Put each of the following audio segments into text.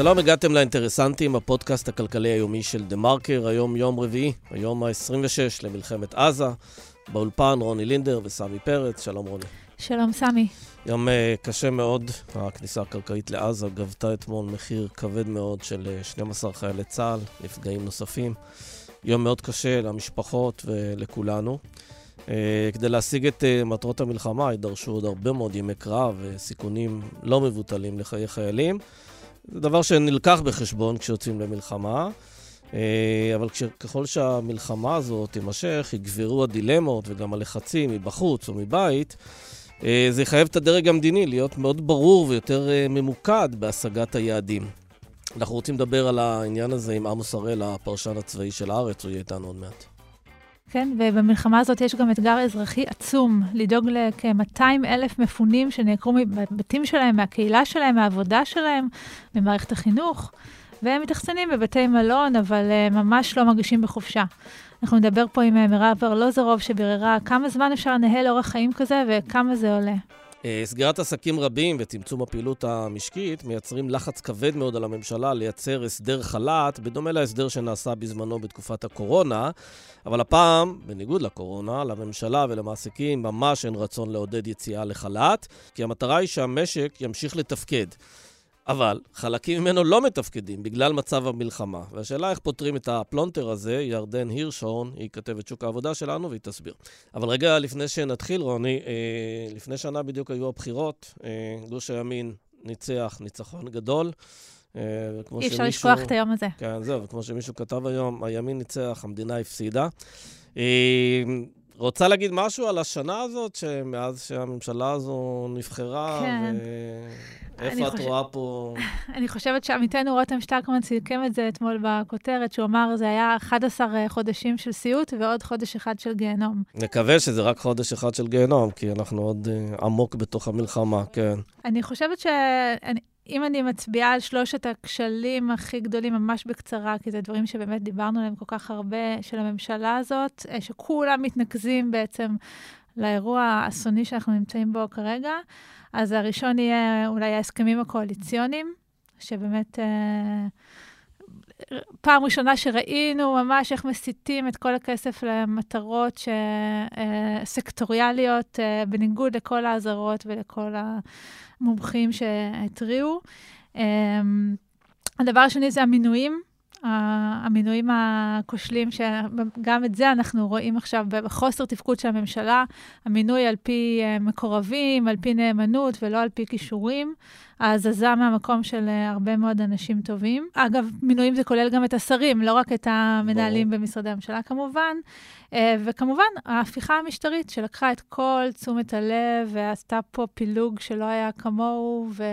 שלום, הגעתם לאינטרסנטים, הפודקאסט הכלכלי היומי של דה מרקר, היום יום רביעי, היום ה-26 למלחמת עזה. באולפן רוני לינדר וסמי פרץ, שלום רוני. שלום סמי. יום uh, קשה מאוד, הכניסה הקרקעית לעזה גבתה אתמול מחיר כבד מאוד של 12 חיילי צה"ל, נפגעים נוספים. יום מאוד קשה למשפחות ולכולנו. Uh, כדי להשיג את uh, מטרות המלחמה יידרשו עוד הרבה מאוד ימי קרב וסיכונים לא מבוטלים לחיי חיילים. זה דבר שנלקח בחשבון כשיוצאים למלחמה, אה, אבל ככל שהמלחמה הזאת תימשך, יגברו הדילמות וגם הלחצים מבחוץ או מבית, אה, זה יחייב את הדרג המדיני להיות מאוד ברור ויותר אה, ממוקד בהשגת היעדים. אנחנו רוצים לדבר על העניין הזה עם עמוס הראל, הפרשן הצבאי של הארץ, הוא יהיה איתנו עוד מעט. כן, ובמלחמה הזאת יש גם אתגר אזרחי עצום, לדאוג לכ-200 אלף מפונים שנעקרו מבתים שלהם, מהקהילה שלהם, מהעבודה שלהם, ממערכת החינוך, והם מתאכסנים בבתי מלון, אבל uh, ממש לא מרגישים בחופשה. אנחנו נדבר פה עם אה, מירב ארלוזרוב, שביררה כמה זמן אפשר לנהל אורח חיים כזה וכמה זה עולה. אה, סגירת עסקים רבים וצמצום הפעילות המשקית מייצרים לחץ כבד מאוד על הממשלה לייצר הסדר חל"ת, בדומה להסדר שנעשה בזמנו בתקופת הקורונה, אבל הפעם, בניגוד לקורונה, לממשלה ולמעסיקים ממש אין רצון לעודד יציאה לחל"ת, כי המטרה היא שהמשק ימשיך לתפקד. אבל חלקים ממנו לא מתפקדים בגלל מצב המלחמה. והשאלה איך פותרים את הפלונטר הזה, ירדן הירשהורן, היא כתבת שוק העבודה שלנו, והיא תסביר. אבל רגע לפני שנתחיל, רוני, אה, לפני שנה בדיוק היו הבחירות, אה, גוש הימין ניצח ניצחון גדול. אה, אי אפשר לשכוח את היום הזה. כן, זהו, וכמו שמישהו כתב היום, הימין ניצח, המדינה הפסידה. אה, רוצה להגיד משהו על השנה הזאת, שמאז שהממשלה הזו נבחרה, כן. ואיפה את חושב... רואה פה... אני חושבת שעמיתנו רותם שטקמן סיכם את זה אתמול בכותרת, שהוא אמר, זה היה 11 חודשים של סיוט ועוד חודש אחד של גיהנום. נקווה שזה רק חודש אחד של גיהנום, כי אנחנו עוד uh, עמוק בתוך המלחמה, כן. אני חושבת ש... אני... אם אני מצביעה על שלושת הכשלים הכי גדולים ממש בקצרה, כי זה דברים שבאמת דיברנו עליהם כל כך הרבה, של הממשלה הזאת, אה, שכולם מתנקזים בעצם לאירוע האסוני שאנחנו נמצאים בו כרגע, אז הראשון יהיה אולי ההסכמים הקואליציוניים, שבאמת... אה, פעם ראשונה שראינו ממש איך מסיטים את כל הכסף למטרות ש... אה, סקטוריאליות, בניגוד לכל האזהרות ולכל מומחים שהתריעו. אמ, הדבר השני זה המינויים. המינויים הכושלים, שגם את זה אנחנו רואים עכשיו בחוסר תפקוד של הממשלה, המינוי על פי אה, מקורבים, על פי נאמנות ולא על פי כישורים, ההזזה מהמקום של אה, הרבה מאוד אנשים טובים. אגב, מינויים זה כולל גם את השרים, לא רק את המנהלים בוא. במשרדי הממשלה כמובן. אה, וכמובן, ההפיכה המשטרית שלקחה את כל תשומת הלב ועשתה פה פילוג שלא היה כמוהו, ו...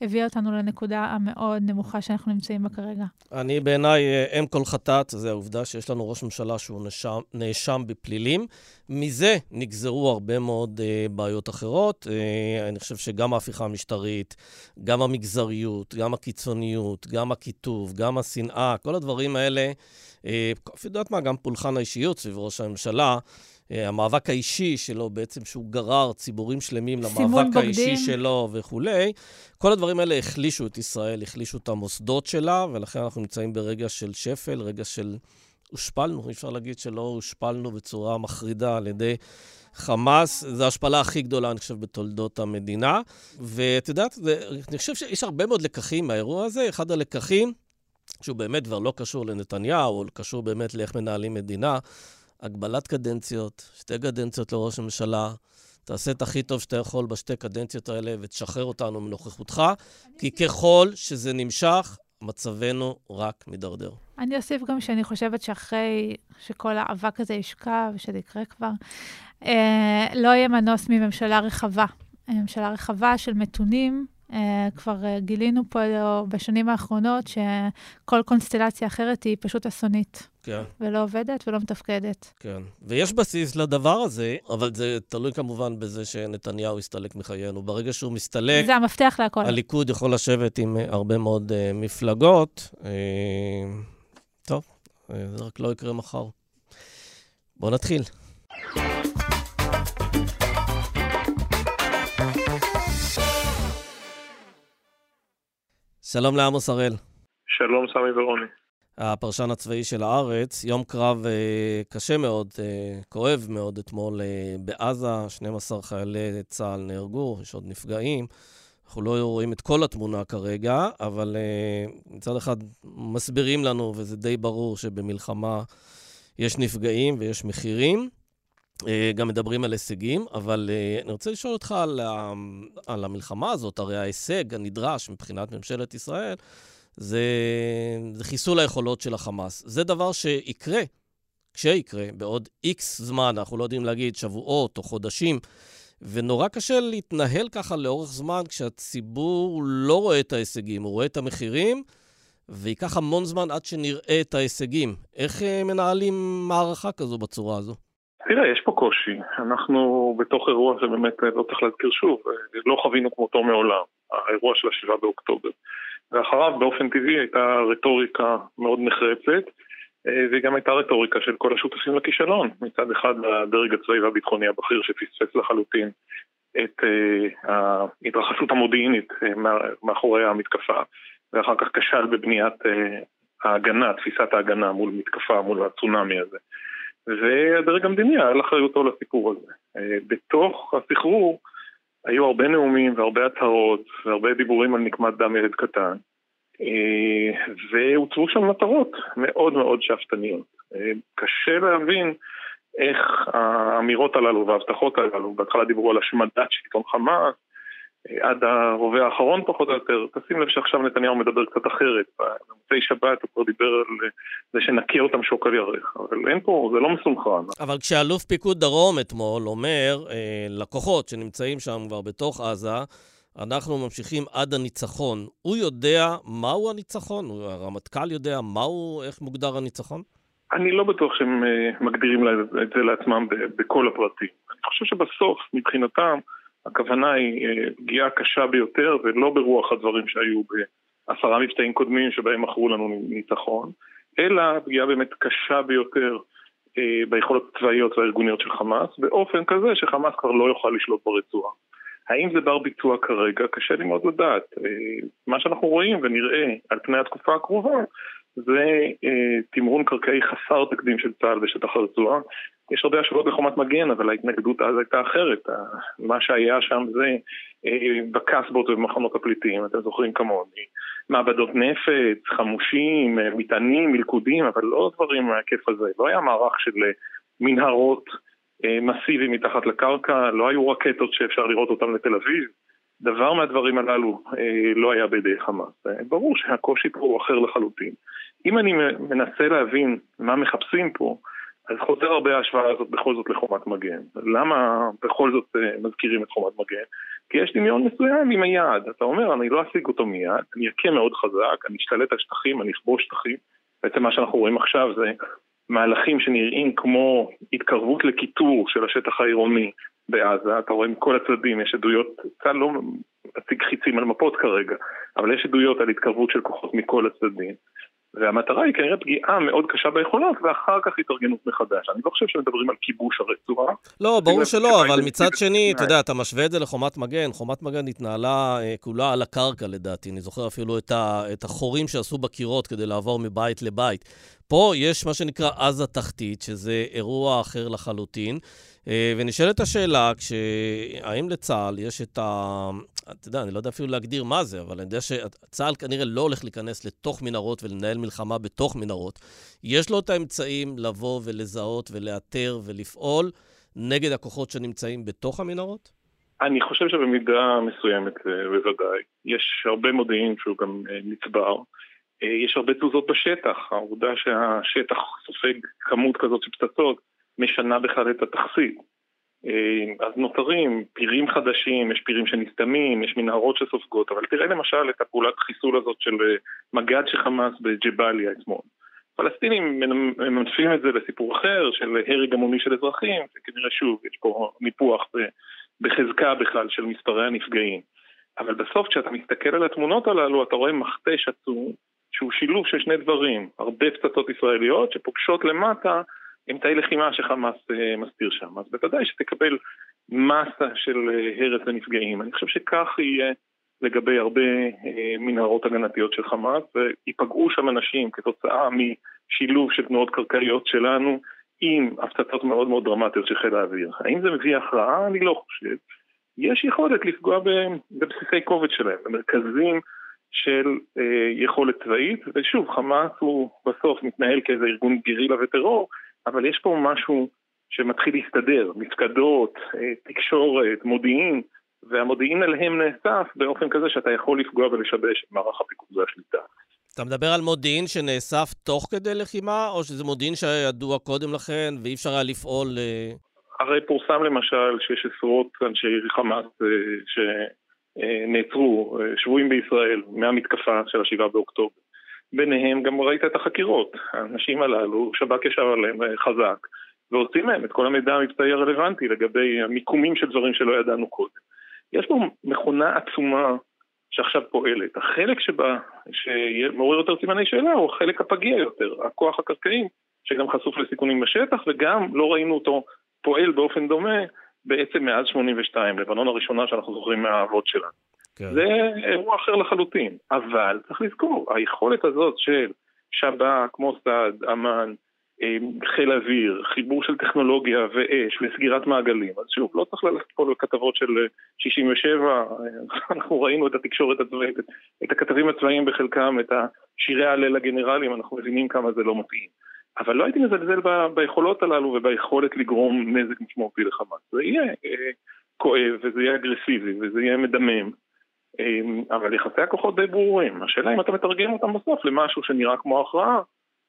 הביאה אותנו לנקודה המאוד נמוכה שאנחנו נמצאים בה כרגע. אני בעיניי, אה, אם כל חטאת, זה העובדה שיש לנו ראש ממשלה שהוא נאשם, נאשם בפלילים. מזה נגזרו הרבה מאוד uh, בעיות אחרות. Uh, אני חושב שגם ההפיכה המשטרית, גם המגזריות, גם הקיצוניות, גם הקיטוב, גם השנאה, כל הדברים האלה, את יודעת מה, גם פולחן האישיות סביב ראש הממשלה. אה, המאבק האישי שלו, בעצם שהוא גרר ציבורים שלמים למאבק האישי שלו וכולי, כל הדברים האלה החלישו את ישראל, החלישו את המוסדות שלה, ולכן אנחנו נמצאים ברגע של שפל, רגע של... הושפלנו, אי אפשר להגיד שלא הושפלנו בצורה מחרידה על ידי חמאס. זו ההשפלה הכי גדולה, אני חושב, בתולדות המדינה. ואת יודעת, אני חושב שיש הרבה מאוד לקחים מהאירוע הזה. אחד הלקחים, שהוא באמת כבר לא קשור לנתניהו, או קשור באמת לאיך מנהלים מדינה, הגבלת קדנציות, שתי קדנציות לראש הממשלה. תעשה את הכי טוב שאתה יכול בשתי קדנציות האלה ותשחרר אותנו מנוכחותך, כי ככל שזה נמשך, מצבנו רק מידרדר. אני אוסיף גם שאני חושבת שאחרי שכל האבק הזה ישקע, ושזה יקרה כבר, אה, לא יהיה מנוס מממשלה רחבה. ממשלה רחבה של מתונים, Uh, כבר uh, גילינו פה uh, בשנים האחרונות שכל קונסטלציה אחרת היא פשוט אסונית. כן. ולא עובדת ולא מתפקדת. כן. ויש בסיס לדבר הזה, אבל זה תלוי כמובן בזה שנתניהו יסתלק מחיינו. ברגע שהוא מסתלק... זה המפתח להכל. הליכוד יכול לשבת עם הרבה מאוד uh, מפלגות. Uh, טוב, uh, זה רק לא יקרה מחר. בואו נתחיל. שלום לעמוס הראל. שלום, סמי ורוני. הפרשן הצבאי של הארץ, יום קרב אה, קשה מאוד, אה, כואב מאוד אתמול אה, בעזה, 12 חיילי צה"ל נהרגו, יש עוד נפגעים. אנחנו לא רואים את כל התמונה כרגע, אבל אה, מצד אחד מסבירים לנו, וזה די ברור שבמלחמה יש נפגעים ויש מחירים. אה, גם מדברים על הישגים, אבל אה, אני רוצה לשאול אותך על, על המלחמה הזאת, הרי ההישג הנדרש מבחינת ממשלת ישראל זה, זה חיסול היכולות של החמאס. זה דבר שיקרה, כשיקרה, בעוד איקס זמן, אנחנו לא יודעים להגיד שבועות או חודשים, ונורא קשה להתנהל ככה לאורך זמן כשהציבור לא רואה את ההישגים, הוא רואה את המחירים, וייקח המון זמן עד שנראה את ההישגים. איך אה, מנהלים מערכה כזו בצורה הזו? תראה, יש פה קושי. אנחנו בתוך אירוע שבאמת אה, לא צריך להזכיר שוב, אה, לא חווינו כמותו מעולם, האירוע של השבעה באוקטובר. ואחריו באופן טבעי הייתה רטוריקה מאוד נחרצת, אה, והיא גם הייתה רטוריקה של כל השותפים לכישלון. מצד אחד הדרג הצבאי והביטחוני הבכיר שפספס לחלוטין את ההתרחשות המודיעינית מאחורי המתקפה, ואחר כך כשל בבניית ההגנה, תפיסת ההגנה מול מתקפה, מול הצונאמי הזה. והדרג המדיני היה לאחריותו לסיפור הזה. אה, בתוך הסחרור היו הרבה נאומים והרבה הצהרות והרבה דיבורים על נקמת דם ילד קטן, אה, והוצבו שם מטרות מאוד מאוד שאפתניות. אה, קשה להבין איך האמירות הללו וההבטחות הללו, בהתחלה דיברו על השמדת שלטון חמאס, עד הרובה האחרון פחות או יותר. תשים לב שעכשיו נתניהו מדבר קצת אחרת. במוצאי שבת הוא כבר דיבר על זה שנכה אותם שוק על ירך. אבל אין פה, זה לא מסונכרן. אבל כשאלוף פיקוד דרום אתמול אומר, אה, לקוחות שנמצאים שם כבר בתוך עזה, אנחנו ממשיכים עד הניצחון. הוא יודע מהו הניצחון? הרמטכ"ל יודע מהו, איך מוגדר הניצחון? אני לא בטוח שהם אה, מגדירים את זה לעצמם בכל הפרטים. אני חושב שבסוף, מבחינתם, הכוונה היא אה, פגיעה קשה ביותר ולא ברוח הדברים שהיו בעשרה מבצעים קודמים שבהם מכרו לנו ניצחון, אלא פגיעה באמת קשה ביותר אה, ביכולות הצבאיות והארגוניות של חמאס, באופן כזה שחמאס כבר לא יוכל לשלוט ברצועה. האם זה בר ביצוע כרגע? קשה לי מאוד לדעת. אה, מה שאנחנו רואים ונראה על פני התקופה הקרובה זה תמרון קרקעי חסר תקדים של צה"ל בשטח הרצועה, יש הרבה השוואות לחומת מגן, אבל ההתנגדות אז הייתה אחרת. מה שהיה שם זה אה, בקסבות ובמחנות הפליטים, אתם זוכרים כמוני. מעבדות נפץ, חמושים, אה, מטענים, מלכודים, אבל לא דברים מהכיף הזה. לא היה מערך של אה, מנהרות מסיבי מתחת לקרקע, לא היו רקטות שאפשר לראות אותן לתל אביב. דבר מהדברים הללו לא היה בידי חמאס. ברור שהקושי פה הוא אחר לחלוטין. אם אני מנסה להבין מה מחפשים פה, אז חוזר הרבה ההשוואה הזאת בכל זאת לחומת מגן. למה בכל זאת uh, מזכירים את חומת מגן? כי יש דמיון מסוים עם היעד. אתה אומר, אני לא אשיג אותו מיד, אני אכה מאוד חזק, אני אשתלט על שטחים, אני אכבוש שטחים. בעצם מה שאנחנו רואים עכשיו זה מהלכים שנראים כמו התקרבות לקיטור של השטח העירוני בעזה. אתה רואה מכל הצדדים, יש עדויות, צה"ל לא מציג חיצים על מפות כרגע, אבל יש עדויות על התקרבות של כוחות מכל הצדדים. והמטרה היא כנראה פגיעה מאוד קשה ביכולות, ואחר כך התארגנות מחדש. אני לא חושב שמדברים על כיבוש הרצועה. לא, ברור שלא, אבל מצד שני, אתה יודע, אתה משווה את זה לחומת מגן. חומת מגן התנהלה אה, כולה על הקרקע, לדעתי. אני זוכר אפילו את החורים שעשו בקירות כדי לעבור מבית לבית. פה יש מה שנקרא עזה תחתית, שזה אירוע אחר לחלוטין. אה, ונשאלת השאלה, האם לצה"ל יש את ה... אתה יודע, אני לא יודע אפילו להגדיר מה זה, אבל אני יודע שצה"ל כנראה לא הולך להיכנס לתוך מנהרות ולנהל מלחמה בתוך מנהרות. יש לו את האמצעים לבוא ולזהות ולאתר ולפעול נגד הכוחות שנמצאים בתוך המנהרות? אני חושב שבמידה מסוימת אה, בוודאי. יש הרבה מודיעין שהוא גם אה, נצבר. יש הרבה תזוזות בשטח. העובדה שהשטח סופג כמות כזאת של פצצות משנה בכלל את התכסית. אה, אז נותרים פירים חדשים, יש פירים שנסתמים, יש מנהרות שסופגות, אבל תראה למשל את הפעולת חיסול הזאת של אה, מג"ד שחמאס בג'באליה אתמול. פלסטינים ממנפים את זה לסיפור אחר של הרג המוני של אזרחים, וכנראה שוב, יש פה ניפוח בחזקה בכלל של מספרי הנפגעים. אבל בסוף כשאתה מסתכל על התמונות הללו, אתה רואה מכתש עצום, שהוא שילוב של שני דברים, הרבה פצצות ישראליות שפוגשות למטה אמצעי לחימה שחמאס אה, מסתיר שם. אז בוודאי שתקבל מסה של אה, הרס ונפגעים. אני חושב שכך יהיה לגבי הרבה אה, מנהרות הגנתיות של חמאס, וייפגעו שם אנשים כתוצאה משילוב של תנועות קרקעיות שלנו עם הפצצות מאוד מאוד דרמטיות של חיל האוויר. האם זה מביא הכרעה? אני לא חושב. יש יכולת לפגוע בבסיסי כובד שלהם, במרכזים של אה, יכולת צבאית, ושוב, חמאס הוא בסוף מתנהל כאיזה ארגון גרילה וטרור, אבל יש פה משהו שמתחיל להסתדר, מפקדות, אה, תקשורת, מודיעין, והמודיעין עליהם נאסף באופן כזה שאתה יכול לפגוע ולשבש את מערך הפיקוד והשליטה. אתה מדבר על מודיעין שנאסף תוך כדי לחימה, או שזה מודיעין שהיה ידוע קודם לכן ואי אפשר היה לפעול... אה, הרי פורסם למשל שיש עשרות אנשי חמאס אה, שנעצרו, שבויים בישראל, מהמתקפה של השבעה באוקטובר. ביניהם גם ראית את החקירות. האנשים הללו, שב"כ ישב עליהם חזק, ועושים מהם את כל המידע המבצעי הרלוונטי לגבי המיקומים של דברים שלא ידענו קודם. יש פה מכונה עצומה שעכשיו פועלת. החלק שבה, שמעורר יותר סימני שאלה, הוא החלק הפגיע יותר, הכוח הקרקעי, שגם חשוף לסיכונים בשטח, וגם לא ראינו אותו פועל באופן דומה בעצם מאז 82, לבנון הראשונה שאנחנו זוכרים מהאבות שלנו. כן. זה אירוע אחר לחלוטין, אבל צריך לזכור, היכולת הזאת של שב"כ, מוסד, אמ"ן, חיל אוויר, חיבור של טכנולוגיה ואש וסגירת מעגלים. אז שוב, לא צריך ללכת פה לכתבות של 67, אנחנו ראינו את התקשורת הצבאית, את הכתבים הצבאיים בחלקם, את שירי ההלל לגנרלים, אנחנו מבינים כמה זה לא מתאים. אבל לא הייתי מזלזל ב, ביכולות הללו וביכולת לגרום נזק משמעותי לחמאס. זה יהיה אה, כואב וזה יהיה אגרסיבי וזה יהיה מדמם, אה, אבל יחסי הכוחות די ברורים. השאלה אם אתה מתרגם אותם בסוף למשהו שנראה כמו הכרעה,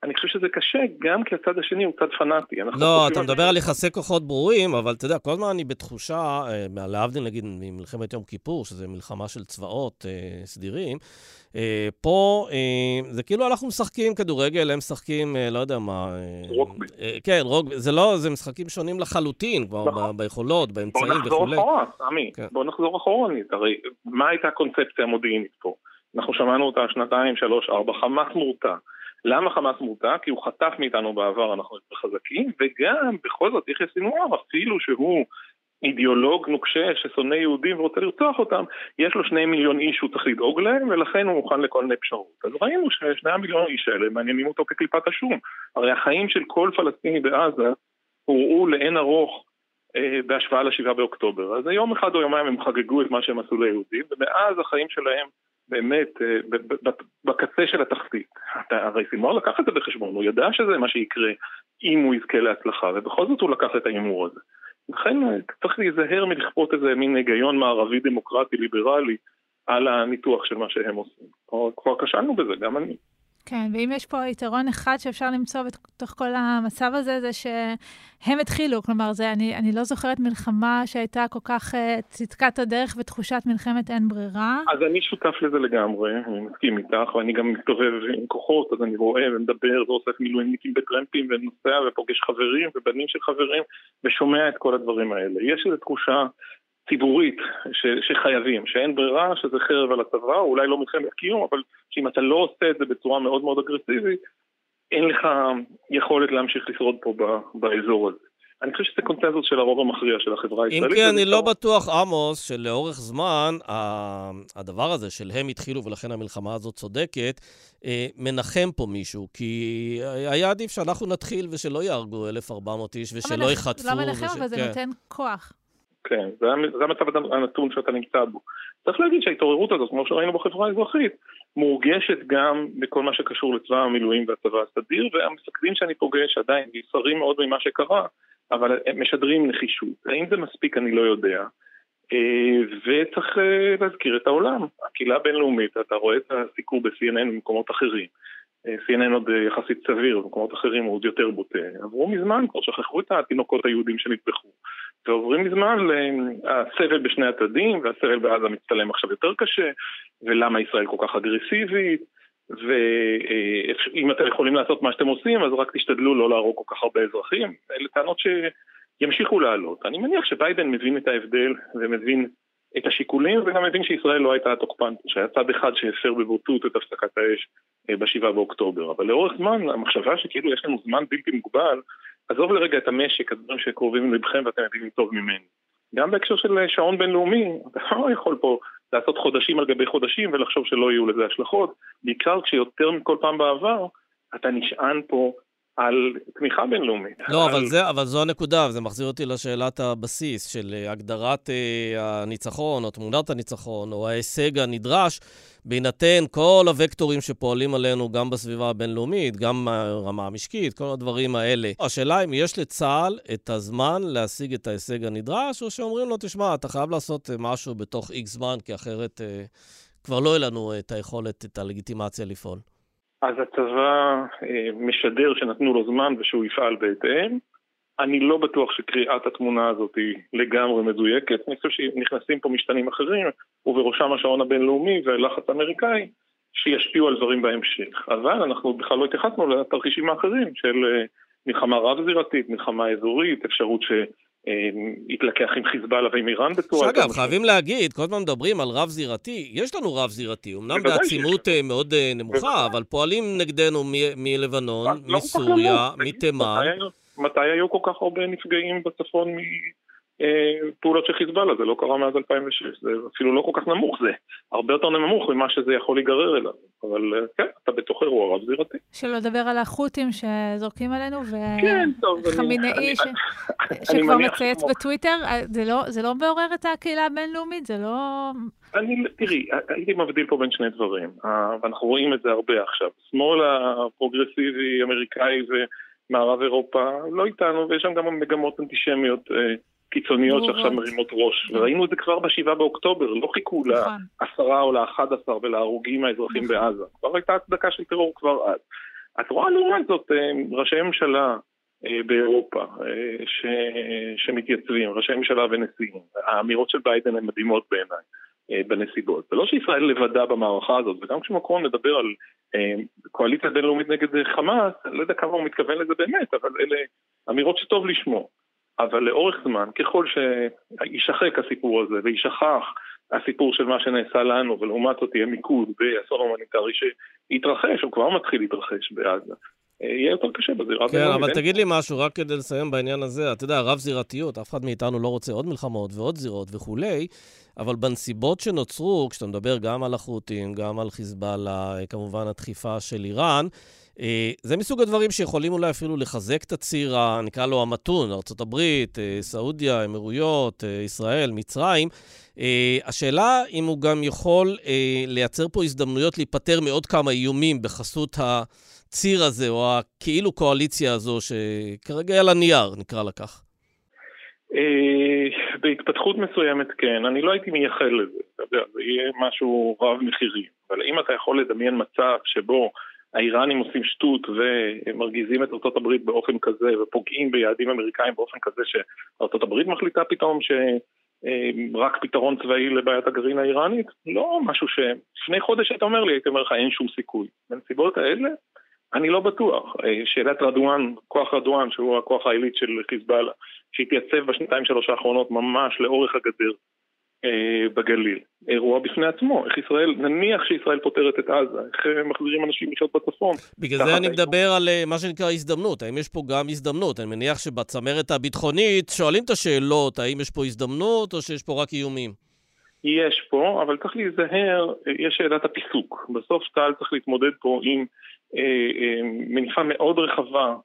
אני חושב שזה קשה, גם כי הצד השני הוא צד פנאטי. לא, אתה מדבר על יחסי כוחות ברורים, אבל אתה יודע, כל הזמן אני בתחושה, אה, להבדיל נגיד ממלחמת יום כיפור, שזה מלחמה של צבאות אה, סדירים, אה, פה אה, זה כאילו אנחנו משחקים כדורגל, הם משחקים, אה, לא יודע מה... אה, רוגבי. אה, כן, רוגבי, זה לא, זה משחקים שונים לחלוטין, כבר נכון. ביכולות, באמצעים וכולי. בוא נחזור אחורה, סמי, כן. בוא נחזור אחורנית. הרי מה הייתה הקונספציה המודיעינית פה? אנחנו שמענו אותה שנתיים, שלוש, ארבע, חמאס מורתע. למה חמאס מורתע? כי הוא חטף מאיתנו בעבר, אנחנו יותר חזקים, וגם, בכל זאת, יחיא סינואר, אפילו שהוא אידיאולוג נוקשה ששונא יהודים ורוצה לרצוח אותם, יש לו שני מיליון איש שהוא צריך לדאוג להם, ולכן הוא מוכן לכל מיני פשרות. אז ראינו ששני המיליון איש האלה מעניינים אותו כקליפת השום. הרי החיים של כל פלסטיני בעזה הוראו לאין ארוך אה, בהשוואה לשבעה באוקטובר. אז יום אחד או יומיים הם חגגו את מה שהם עשו ליהודים, ומאז החיים שלהם באמת אה, בקצה של התחתית. הרי סימור לקח את זה בחשבון, הוא ידע שזה מה שיקרה אם הוא יזכה להצלחה, ובכל זאת הוא לקח את ההימור הזה. לכן אה, צריך להיזהר מלכפות איזה מין היגיון מערבי דמוקרטי ליברלי על הניתוח של מה שהם עושים. כבר כשלנו בזה, גם אני. כן, ואם יש פה יתרון אחד שאפשר למצוא בתוך כל המצב הזה, זה שהם התחילו. כלומר, זה, אני, אני לא זוכרת מלחמה שהייתה כל כך uh, צדקת הדרך ותחושת מלחמת אין ברירה. אז אני שותף לזה לגמרי, אני מסכים איתך, ואני גם מסתובב עם כוחות, אז אני רואה ומדבר ועושה מילואימניקים בטרמפים ונוסע ופוגש חברים ובנים של חברים ושומע את כל הדברים האלה. יש איזו תחושה ציבורית ש, שחייבים, שאין ברירה, שזה חרב על הצבא, אולי לא מלחמת קיום, אבל שאם אתה לא עושה את זה בצורה מאוד מאוד אגרסיבית, אין לך יכולת להמשיך לשרוד פה ב, באזור הזה. אני חושב שזה קונצנזוס של הרוב המכריע של החברה הישראלית. אם כי אני לא בטוח, עמוס, שלאורך זמן הדבר הזה של הם התחילו ולכן המלחמה הזאת צודקת, אה, מנחם פה מישהו, כי היה עדיף שאנחנו נתחיל ושלא יהרגו 1,400 איש ושלא יחטפו. לא מנחם, אבל זה כן. נותן כוח. כן, זה, זה המצב הנתון שאתה נמצא בו. צריך להגיד שההתעוררות הזאת, כמו שראינו בחברה האזרחית, מורגשת גם בכל מה שקשור לצבא המילואים והצבא הסדיר, והמפקדים שאני פוגש עדיין נפסרים מאוד ממה שקרה, אבל הם משדרים נחישות. האם זה מספיק אני לא יודע. אה, וצריך אה, להזכיר את העולם. הקהילה הבינלאומית, אתה רואה את הסיקור ב-CNN במקומות אחרים. אה, CNN עוד יחסית סביר, במקומות אחרים הוא עוד יותר בוטה. עברו מזמן, כבר שכחו את התינוקות היהודים שנטבחו. ועוברים מזמן לסבל בשני הצדדים, והסבל בעזה מצטלם עכשיו יותר קשה, ולמה ישראל כל כך אגרסיבית, ואם אתם יכולים לעשות מה שאתם עושים, אז רק תשתדלו לא להרוג כל כך הרבה אזרחים. אלה טענות שימשיכו לעלות. אני מניח שביידן מבין את ההבדל ומבין את השיקולים, וגם מבין שישראל לא הייתה התוקפן, שהיה צד אחד שהפר בבוטות את הפסקת האש אה, ב-7 באוקטובר. אבל לאורך זמן, המחשבה שכאילו יש לנו זמן בלתי מוגבל, עזוב לרגע את המשק, הדברים שקרובים ללבכם ואתם מבינים טוב ממני. גם בהקשר של שעון בינלאומי, אתה לא יכול פה לעשות חודשים על גבי חודשים ולחשוב שלא יהיו לזה השלכות, בעיקר כשיותר מכל פעם בעבר אתה נשען פה על תמיכה בינלאומית. לא, על... אבל, זה, אבל זו הנקודה, וזה מחזיר אותי לשאלת הבסיס של אה, הגדרת אה, הניצחון, או תמונת הניצחון, או ההישג הנדרש, בהינתן כל הוקטורים שפועלים עלינו, גם בסביבה הבינלאומית, גם הרמה המשקית, כל הדברים האלה. השאלה אם יש לצה"ל את הזמן להשיג את ההישג הנדרש, או שאומרים לו, תשמע, אתה חייב לעשות אה, משהו בתוך איקס זמן, כי אחרת אה, כבר לא יהיה לנו את היכולת, את הלגיטימציה לפעול. אז הצבא אה, משדר שנתנו לו זמן ושהוא יפעל בהתאם. אני לא בטוח שקריאת התמונה הזאת היא לגמרי מדויקת, אני חושב שנכנסים פה משתנים אחרים, ובראשם השעון הבינלאומי ולחץ אמריקאי, שישפיעו על דברים בהמשך. אבל אנחנו בכלל לא התייחסנו לתרחישים האחרים של אה, מלחמה רב-זירתית, מלחמה אזורית, אפשרות ש... התלקח עם חיזבאללה ועם איראן בצורה... שאגב, חייבים להגיד, כל הזמן מדברים על רב-זירתי, יש לנו רב-זירתי, אמנם בעצימות אה, מאוד אה, נמוכה, אבל פועלים נגדנו מלבנון, לא מסוריה, מתימן. מתי היו כל כך הרבה נפגעים בצפון אה, פעולות של חיזבאללה, זה לא קרה מאז 2006, זה אפילו לא כל כך נמוך, זה הרבה יותר נמוך ממה שזה יכול להיגרר אליו, אבל אה, כן, אתה בתוך אירוע רב-זירתי. שלא לדבר על החות'ים שזורקים עלינו, וחמינאי כן, שכבר מצייץ בטוויטר, אה, זה לא, זה לא מעורר את הקהילה הבינלאומית? זה לא... אני, תראי, הייתי מבדיל פה בין שני דברים, ואנחנו רואים את זה הרבה עכשיו. שמאל הפרוגרסיבי, אמריקאי ומערב אירופה לא איתנו, ויש שם גם מגמות אנטישמיות קיצוניות שעכשיו מרימות ראש. כן. וראינו את זה כבר בשבעה באוקטובר, לא חיכו נכון. לעשרה או לאחד עשר ולהרוגים האזרחים נכון. בעזה. כבר הייתה הצדקה של טרור כבר אז. את רואה לעומת זאת אה, ראשי ממשלה אה, באירופה אה, ש... שמתייצבים, ראשי ממשלה ונשיאים. האמירות של ביידן הן מדהימות בעיניי. בנסיבות. זה לא שישראל לבדה במערכה הזאת, וגם כשמקרון מדבר על קואליציה בינלאומית נגד חמאס, אני לא יודע כמה הוא מתכוון לזה באמת, אבל אלה אמירות שטוב לשמוע. אבל לאורך זמן, ככל שישחק הסיפור הזה וישכח הסיפור של מה שנעשה לנו, ולעומת זאת יהיה מיקוד באסון הומניטרי שיתרחש, או כבר מתחיל להתרחש בעזה, יהיה יותר קשה בזירה כן, אבל תגיד לי משהו, רק כדי לסיים בעניין הזה. אתה יודע, רב-זירתיות, אף אחד מאיתנו לא רוצה עוד מלחמות ועוד זירות וכולי, אבל בנסיבות שנוצרו, כשאתה מדבר גם על החות'ים, גם על חיזבאללה, כמובן הדחיפה של איראן, זה מסוג הדברים שיכולים אולי אפילו לחזק את הציר, נקרא לו המתון, ארה"ב, אה, סעודיה, אמירויות, אה, ישראל, מצרים. השאלה אם הוא גם יכול לייצר פה הזדמנויות להיפטר מעוד כמה איומים בחסות הציר הזה, או הכאילו קואליציה הזו, שכרגע על הנייר, נקרא לה כך. בהתפתחות מסוימת כן, אני לא הייתי מייחל לזה, אתה יודע, זה יהיה משהו רב מחירים, אבל אם אתה יכול לדמיין מצב שבו האיראנים עושים שטות ומרגיזים את ארה"ב באופן כזה ופוגעים ביעדים אמריקאים באופן כזה שארה"ב מחליטה פתאום שרק פתרון צבאי לבעיית הגרעין האיראנית? לא משהו שלפני חודש היית אומר לי, הייתי אומר לך אין שום סיכוי. בנסיבות האלה אני לא בטוח. שאלת רדואן, כוח רדואן, שהוא הכוח העילית של חיזבאללה, שהתייצב בשנתיים שלוש האחרונות ממש לאורך הגדר, בגליל. אירוע בפני עצמו, איך ישראל, נניח שישראל פותרת את עזה, איך מחזירים אנשים לחיות בצפון. בגלל זה אני מדבר על אה, מה שנקרא הזדמנות, האם יש פה גם הזדמנות? אני מניח שבצמרת הביטחונית שואלים את השאלות, האם יש פה הזדמנות או שיש פה רק איומים? יש פה, אבל צריך להיזהר, יש שאלת הפיסוק. בסוף צה"ל צריך להתמודד פה עם אה, אה, מניפה מאוד רחבה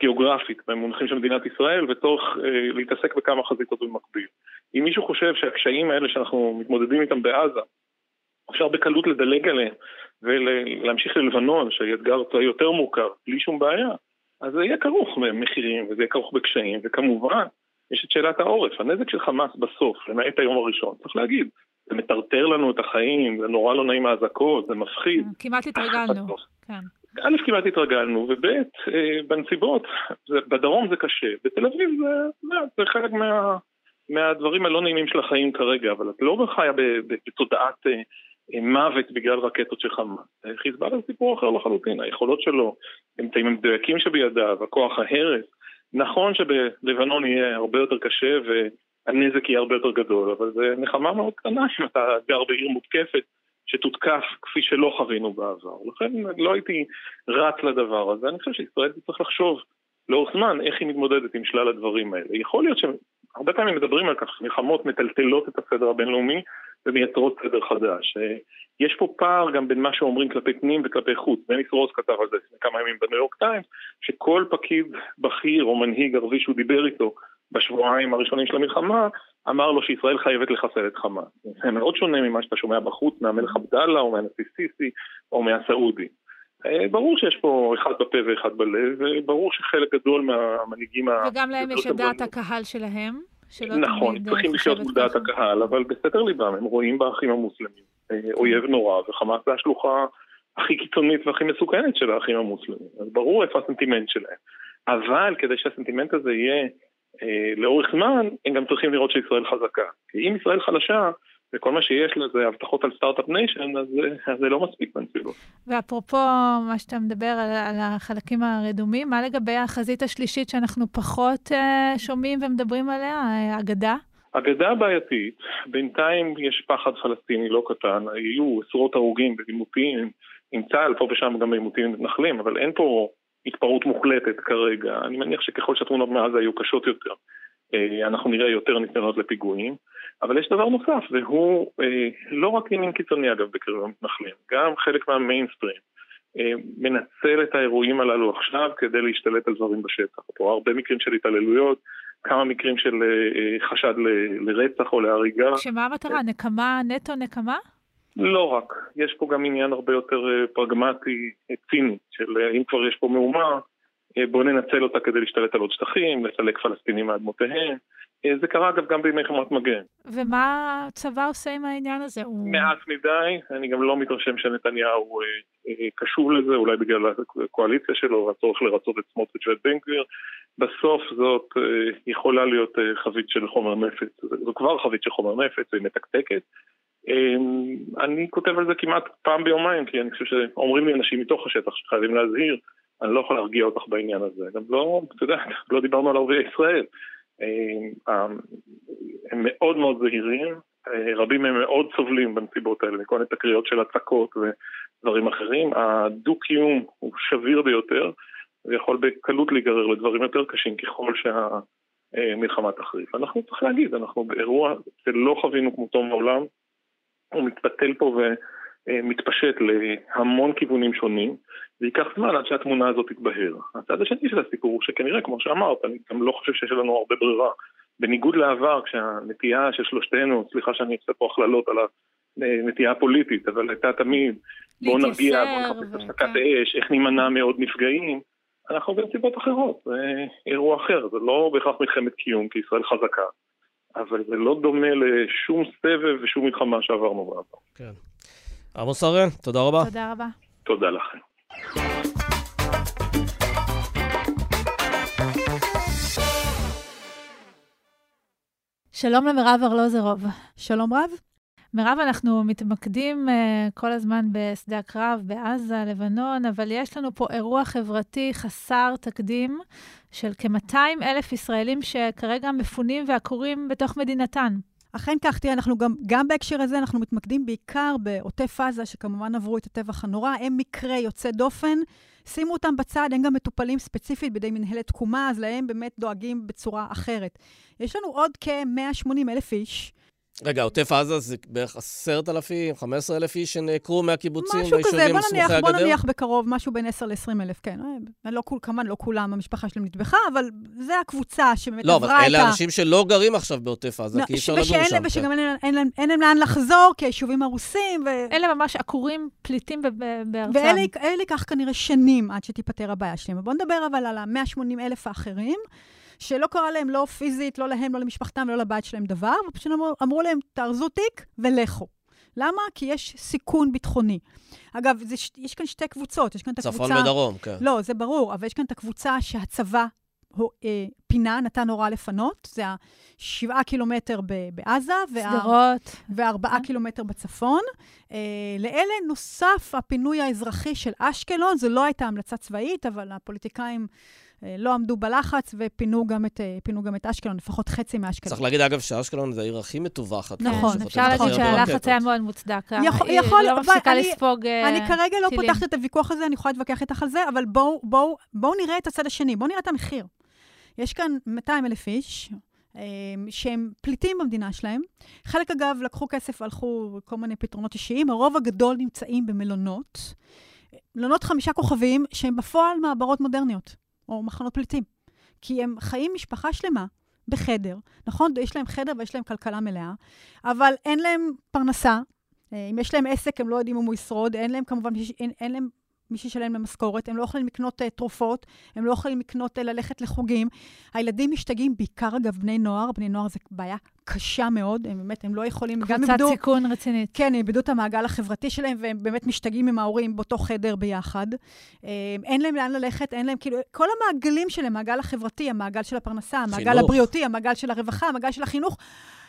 גיאוגרפית במונחים של מדינת ישראל, וצורך אה, להתעסק בכמה חזיתות במקביל. אם מישהו חושב שהקשיים האלה שאנחנו מתמודדים איתם בעזה, אפשר בקלות לדלג עליהם ולהמשיך ללבנון, שהיא אתגר יותר מורכב, בלי שום בעיה, אז זה יהיה כרוך במחירים וזה יהיה כרוך בקשיים, וכמובן, יש את שאלת העורף. הנזק של חמאס בסוף, למעט היום הראשון, צריך להגיד, זה מטרטר לנו את החיים, זה נורא לא נעים האזעקות, זה מפחיד. כמעט התרגלנו, כן. א', כמעט התרגלנו, וב', אה, בנסיבות, בדרום זה קשה, בתל אביב זה, זה חלק מה, מהדברים הלא נעימים של החיים כרגע, אבל את לא חיה בתודעת אה, אה, מוות בגלל רקטות של חמאס. חיזבאללה זה סיפור אחר לחלוטין, היכולות שלו, אמצעים המדויקים שבידיו, הכוח ההרס. נכון שבלבנון יהיה הרבה יותר קשה והנזק יהיה הרבה יותר גדול, אבל זה נחמה מאוד קטנה אם אתה גר בעיר מותקפת. שתותקף כפי שלא חווינו בעבר. לכן לא הייתי רץ לדבר הזה. אני חושב שישראל צריך לחשוב לאורך זמן איך היא מתמודדת עם שלל הדברים האלה. יכול להיות שהרבה פעמים מדברים על כך, מלחמות מטלטלות את הסדר הבינלאומי, ומייצרות סדר חדש. יש פה פער גם בין מה שאומרים כלפי פנים וכלפי חוץ. דניס רוס כתב על זה לפני כמה ימים בניו יורק טיימס, שכל פקיד בכיר או מנהיג ערבי שהוא דיבר איתו בשבועיים הראשונים של המלחמה, אמר לו שישראל חייבת לחסל את חמאס. זה מאוד שונה ממה שאתה שומע בחוץ מהמלך עבדאללה או מהנשיא סיסי או מהסעודי. אה, ברור שיש פה אחד בפה ואחד בלב, וברור שחלק גדול מהמנהיגים... וגם להם יש את דעת הקהל שלהם. נכון, אה, צריכים לחיות מול דעת הקהל, אבל בסתר ליבם הם רואים באחים המוסלמים אה, אויב נורא, וחמאס זה השלוחה הכי קיצונית והכי מסוכנת של האחים המוסלמים. אז ברור איפה הסנטימנט שלהם. אבל כדי שהסנטימנט הזה יהיה לאורך זמן, הם גם צריכים לראות שישראל חזקה. כי אם ישראל חלשה, וכל מה שיש לה זה הבטחות על Start-Up Nation, אז, אז זה לא מספיק בנסיבות. ואפרופו מה שאתה מדבר על, על החלקים הרדומים, מה לגבי החזית השלישית שאנחנו פחות uh, שומעים ומדברים עליה, הגדה? הגדה בעייתית, בינתיים יש פחד פלסטיני לא קטן, היו עשרות הרוגים בעימותים עם צה"ל, פה ושם גם בעימותים מתנחלים, אבל אין פה התפרעות מוחלטת כרגע. אני מניח שככל שהתמונות מעזה היו קשות יותר, אה, אנחנו נראה יותר ניסיונות לפיגועים. אבל יש דבר נוסף, והוא אה, לא רק ימין קיצוני אגב בקרב המתנחלים, גם חלק מהמיינסטרים אה, מנצל את האירועים הללו עכשיו כדי להשתלט על דברים בשטח. פה הרבה מקרים של התעללויות, כמה מקרים של חשד ל, לרצח או להריגה. שמה המטרה? נקמה, נטו נקמה? לא רק, יש פה גם עניין הרבה יותר פרגמטי, ציני, של אם כבר יש פה מהומה, בואו ננצל אותה כדי להשתלט על עוד שטחים, לסלק פלסטינים מאדמותיהם. אה, זה קרה אגב גם בימי חומת מגן. ומה הצבא עושה עם העניין הזה? הוא... מעט מדי, אני גם לא מתרשם שנתניהו אה, אה, קשור לזה, אולי בגלל הקואליציה שלו והצורך לרצות את סמוטריץ' ואת בן גביר. בסוף זאת אה, יכולה להיות אה, חבית של חומר נפץ, זו כבר חבית של חומר נפץ, היא מתקתקת. אה, אני כותב על זה כמעט פעם ביומיים, כי אני חושב שאומרים לי אנשים מתוך השטח שחייבים להזהיר, אני לא יכול להרגיע אותך בעניין הזה. גם לא, אתה יודע, לא דיברנו על ערביי ישראל. אה, הם מאוד מאוד זהירים, אה, רבים מהם מאוד סובלים בנסיבות האלה, מכל מיני תקריות של הצקות ודברים אחרים. הדו-קיום הוא שביר ביותר, ויכול בקלות להיגרר לדברים יותר קשים ככל שהמלחמה תחריף. אנחנו צריך להגיד, אנחנו באירוע שלא חווינו כמותו מעולם, הוא מתפתל פה ו... אה, מתפשט להמון כיוונים שונים, זה ייקח זמן עד שהתמונה הזאת תתבהר. הצד השני של הסיפור הוא שכנראה, כמו שאמרת, אני גם לא חושב שיש לנו הרבה ברירה. בניגוד לעבר, כשהנטייה של שלושתנו, סליחה שאני עושה פה הכללות על הנטייה הפוליטית, אבל הייתה תמיד, בואו נרגיע, בואו נחפש הפסקת אש, איך נימנע מעוד נפגעים, אנחנו בנסיבות אחרות, זה אירוע אחר, זה לא בהכרח מלחמת קיום, כי ישראל חזקה, אבל זה לא דומה לשום סבב ושום מלחמה שעברנו בעבר. כן. עמוס הראל, תודה רבה. תודה רבה. תודה לכם. שלום למירב ארלוזרוב. שלום רב. מירב, אנחנו מתמקדים uh, כל הזמן בשדה הקרב בעזה, לבנון, אבל יש לנו פה אירוע חברתי חסר תקדים של כ-200 אלף ישראלים שכרגע מפונים ועקורים בתוך מדינתן. אכן כך, תראה, אנחנו גם, גם בהקשר הזה, אנחנו מתמקדים בעיקר בעוטף עזה, שכמובן עברו את הטבח הנורא. הם מקרה יוצא דופן. שימו אותם בצד, הם גם מטופלים ספציפית בידי מנהלת תקומה, אז להם באמת דואגים בצורה אחרת. יש לנו עוד כ-180 אלף איש רגע, עוטף עזה זה בערך עשרת אלפים, חמש עשרה אלף איש שנעקרו מהקיבוצים והיישובים סמוכי הגדר? בוא נניח בקרוב, משהו בין עשר לעשרים אלף, כן. אה, לא, כמובן, לא כולם, המשפחה שלהם נטבחה, אבל זה הקבוצה שבאמת לא, עברה את ה... לא, אבל אלה אנשים שלא גרים עכשיו בעוטף עזה, לא, כי אי אפשר לגור שם. ושגם כן. אין, אין, אין להם לאן לחזור, כי היישובים הרוסים, ו... אלה ממש עקורים, פליטים בארצם. ואלה ייקח כנראה שנים עד שתיפתר הבעיה שלהם. בואו נדבר אבל על ה-180 אלף האחרים. שלא קרה להם לא פיזית, לא להם, לא למשפחתם ולא לבית שלהם דבר, ופשוט אמרו, אמרו להם, תארזו תיק ולכו. למה? כי יש סיכון ביטחוני. אגב, זה, יש כאן שתי קבוצות. יש כאן את הקבוצה... צפון ודרום, כן. לא, זה ברור, אבל יש כאן את הקבוצה שהצבא הו, אה, פינה, נתן הוראה לפנות. זה השבעה קילומטר בעזה. שדרות. וארבעה כן. קילומטר בצפון. אה, לאלה נוסף הפינוי האזרחי של אשקלון. זו לא הייתה המלצה צבאית, אבל הפוליטיקאים... אה, לא עמדו בלחץ ופינו גם את, אה, גם את אשקלון, לפחות חצי מאשקלון. צריך להגיד, אגב, שאשקלון זה העיר הכי מטווחת. נכון, אפשר להגיד שהלחץ היה מאוד מוצדק. יכול, יכול, לא מפסיקה לספוג טילים. אני כרגע לא פותחת את הוויכוח הזה, אני יכולה להתווכח איתך על זה, אבל בואו בוא, בוא נראה את הצד השני, בואו נראה את המחיר. יש כאן 200 אלף איש, שהם פליטים במדינה שלהם. חלק, אגב, לקחו כסף והלכו כל מיני פתרונות אישיים. הרוב הגדול נמצאים במלונות. מלונות חמישה כוכבים, שהם בפועל מעברות מודרניות, או מחנות פליטים. כי הם חיים משפחה שלמה בחדר, נכון? יש להם חדר ויש להם כלכלה מלאה, אבל אין להם פרנסה. אה, אם יש להם עסק, הם לא יודעים אם הוא ישרוד. אין להם כמובן, אין, אין להם מי שישלם להם משכורת, הם לא יכולים לקנות uh, תרופות, הם לא יכולים לקנות, uh, ללכת לחוגים. הילדים משתגעים, בעיקר אגב בני נוער, בני נוער זה בעיה קשה מאוד, הם באמת, הם לא יכולים, גם איבדו... קבוצת סיכון רצינית. כן, הם איבדו את המעגל החברתי שלהם, והם באמת משתגעים עם ההורים באותו חדר ביחד. Uh, אין להם לאן ללכת, אין להם, כאילו, כל המעגלים שלהם, המעגל החברתי, המעגל של הפרנסה, המעגל חינוך. הבריאותי, המעגל של הרווחה, המעגל של החינוך,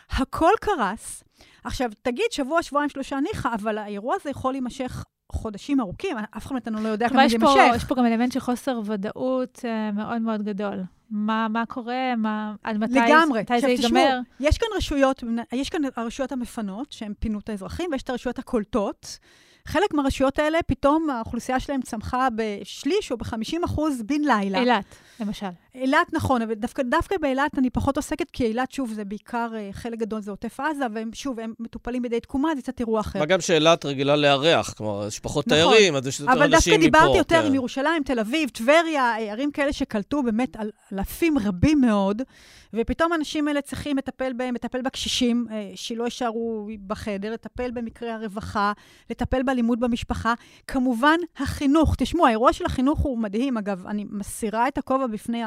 הכל קרס. עכשיו, תגיד, שבוע, שבועיים, שלושה ניחא, אבל האירוע הזה יכול להימשך חודשים ארוכים, אף אחד מאיתנו לא יודע כמה זה יימשך. יש פה גם אלמנט של חוסר ודאות uh, מאוד מאוד גדול. מה, מה קורה, מה, עד מתי, לגמרי. מתי זה ייגמר. לגמרי. עכשיו תשמעו, יש כאן רשויות, יש כאן הרשויות המפנות, שהן פינו את האזרחים, ויש את הרשויות הקולטות. חלק מהרשויות האלה, פתאום האוכלוסייה שלהם צמחה בשליש או ב-50 אחוז בן לילה. אילת, למשל. אילת, נכון, אבל דווקא, דווקא באילת אני פחות עוסקת, כי אילת, שוב, זה בעיקר, אה, חלק גדול זה עוטף עזה, והם, שוב, הם מטופלים בידי תקומה, זה קצת אירוע אחר. מה גם שאילת רגילה לארח, כלומר, יש פחות נכון, תיירים, אז יש יותר אנשים מפה. אבל דווקא דיברתי יותר כן. עם ירושלים, תל אביב, טבריה, אה, ערים כאלה שקלטו באמת אלפים רבים מאוד, ופתאום האנשים האלה צריכים לטפל בהם, לטפל בקשישים, אה, שלא יישארו בחדר, לטפל במקרי הרווחה, לטפל באלימות במשפחה. כמובן, החינוך. תשמעו, האירוע של החינוך הוא מדהים. אגב, אני מסירה את הכובע בפני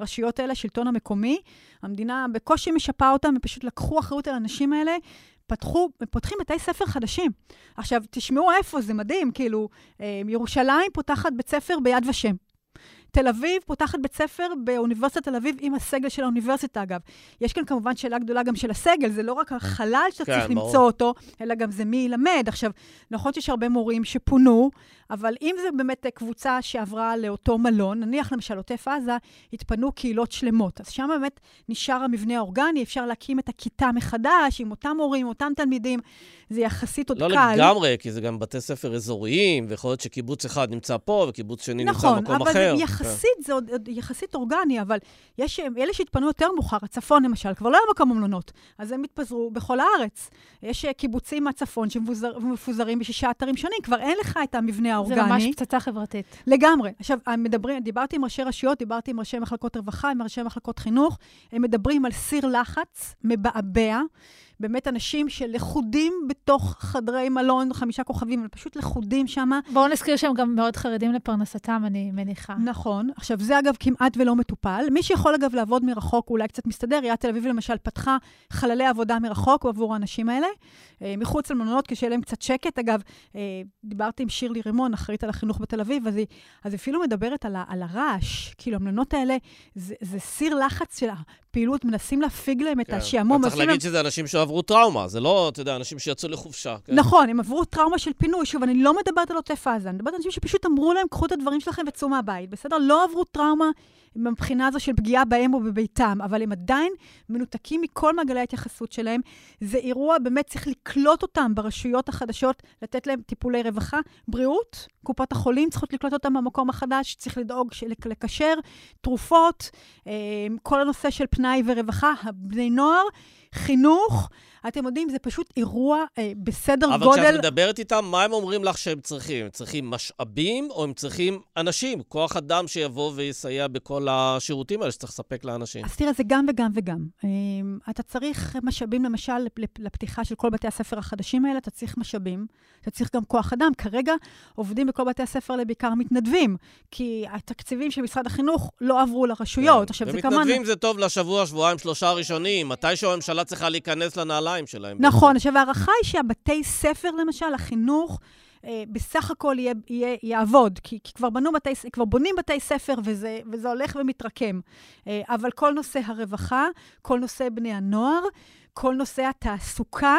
הרשויות האלה, השלטון המקומי. המדינה בקושי משפה אותם, הם פשוט לקחו אחריות על האנשים האלה. פתחו, פותחים בתי ספר חדשים. עכשיו, תשמעו איפה, זה מדהים, כאילו, אה, ירושלים פותחת בית ספר ביד ושם. תל אביב פותחת בית ספר באוניברסיטת תל אביב עם הסגל של האוניברסיטה, אגב. יש כאן כמובן שאלה גדולה גם של הסגל, זה לא רק החלל שאתה כן, צריך ברור. למצוא אותו, אלא גם זה מי ילמד. עכשיו, נכון שיש הרבה מורים שפונו, אבל אם זו באמת קבוצה שעברה לאותו מלון, נניח למשל עוטף עזה, התפנו קהילות שלמות. אז שם באמת נשאר המבנה האורגני, אפשר להקים את הכיתה מחדש עם אותם מורים, אותם תלמידים. זה יחסית עוד לא קל. לא לגמרי, כי זה גם בתי ספר אזוריים, ויכול להיות שקיבוץ אחד נמצא פה וקיבוץ שני נכון, נמצא במקום אחר. נכון, אבל יחסית. זה עוד, עוד יחסית אורגני, אבל יש אלה שהתפנו יותר מאוחר, הצפון למשל, כבר לא היה מקום המלונות, אז הם התפזרו בכל הארץ. יש קיבוצים מהצפון שמפוזרים בשישה אתרים שונים, כבר אין לך את המבנה האורגני. זה ממש פצצה חברתית. לגמרי. עכשיו, מדברים, דיברתי עם ראשי רשויות, דיברתי עם ראשי מחלקות רווחה, עם ראשי מחלקות חינוך, הם מדברים על סיר לחץ מבעבע. באמת אנשים שלכודים בתוך חדרי מלון, חמישה כוכבים, הם פשוט לכודים שם. בואו נזכיר שהם גם מאוד חרדים לפרנסתם, אני מניחה. נכון. עכשיו, זה אגב כמעט ולא מטופל. מי שיכול אגב לעבוד מרחוק, אולי קצת מסתדר, עיריית תל אביב למשל פתחה חללי עבודה מרחוק עבור האנשים האלה, אה, מחוץ למלונות, כשיהיה להם קצת שקט. אגב, אה, דיברתי עם שירלי רימון, אחראית על החינוך בתל אביב, אז היא, אז היא אפילו מדברת על, על הרעש. כאילו, המלונות האלה, זה, זה סיר לחץ של הפעילות, מנסים להפיג להם את כן. השעמום. צריך להגיד להם... שזה אנשים שעברו טראומה, זה לא, אתה יודע, אנשים שיצאו לחופשה. כן? נכון, הם עברו טראומה של פינוי. שוב, אני לא מדברת על עוטף עזה, אני מדברת על אנשים שפשוט אמרו להם, קחו את הדברים שלכם וצאו מהבית, בסדר? לא עברו טראומה מבחינה הזו של פגיעה בהם או בביתם, אבל הם עדיין מנותקים מכל מעגלי ההתייחסות שלהם. זה אירוע, באמת צריך לקלוט אותם ברשויות החדשות, לתת להם טיפולי רווחה, בריאות, קופות החולים צריכות לקלוט אותם במקום החדש, צריך לדאוג לקשר, תרופות, אה, כל הנושא של פנאי ורווחה, בני נוער, חינוך. אתם יודעים, זה פשוט אירוע אה, בסדר אבל גודל... אבל כשאת מדברת איתם, מה הם אומרים לך שהם צריכים? הם צריכים משאבים או הם צריכים אנשים, כוח אדם שיבוא ויסייע בכל השירותים האלה שצריך לספק לאנשים? אז תראה, זה גם וגם וגם. אה, אתה צריך משאבים, למשל, לפתיחה של כל בתי הספר החדשים האלה, אתה צריך משאבים, אתה צריך גם כוח אדם. כרגע עובדים בכל בתי הספר האלה בעיקר מתנדבים, כי התקציבים של משרד החינוך לא עברו לרשויות. כן. עכשיו, זה כמובן... ומתנדבים זה טוב לשבוע, שבועיים, שלושה ראשונים, מתישהו הממשלה צריכה להיכנס לנעליים. שלהם. נכון, עכשיו ההערכה היא שהבתי ספר, למשל, החינוך, אה, בסך הכל יהיה, יהיה, יעבוד, כי, כי כבר, בנו בתי, כבר בונים בתי ספר וזה, וזה הולך ומתרקם. אה, אבל כל נושא הרווחה, כל נושא בני הנוער, כל נושא התעסוקה,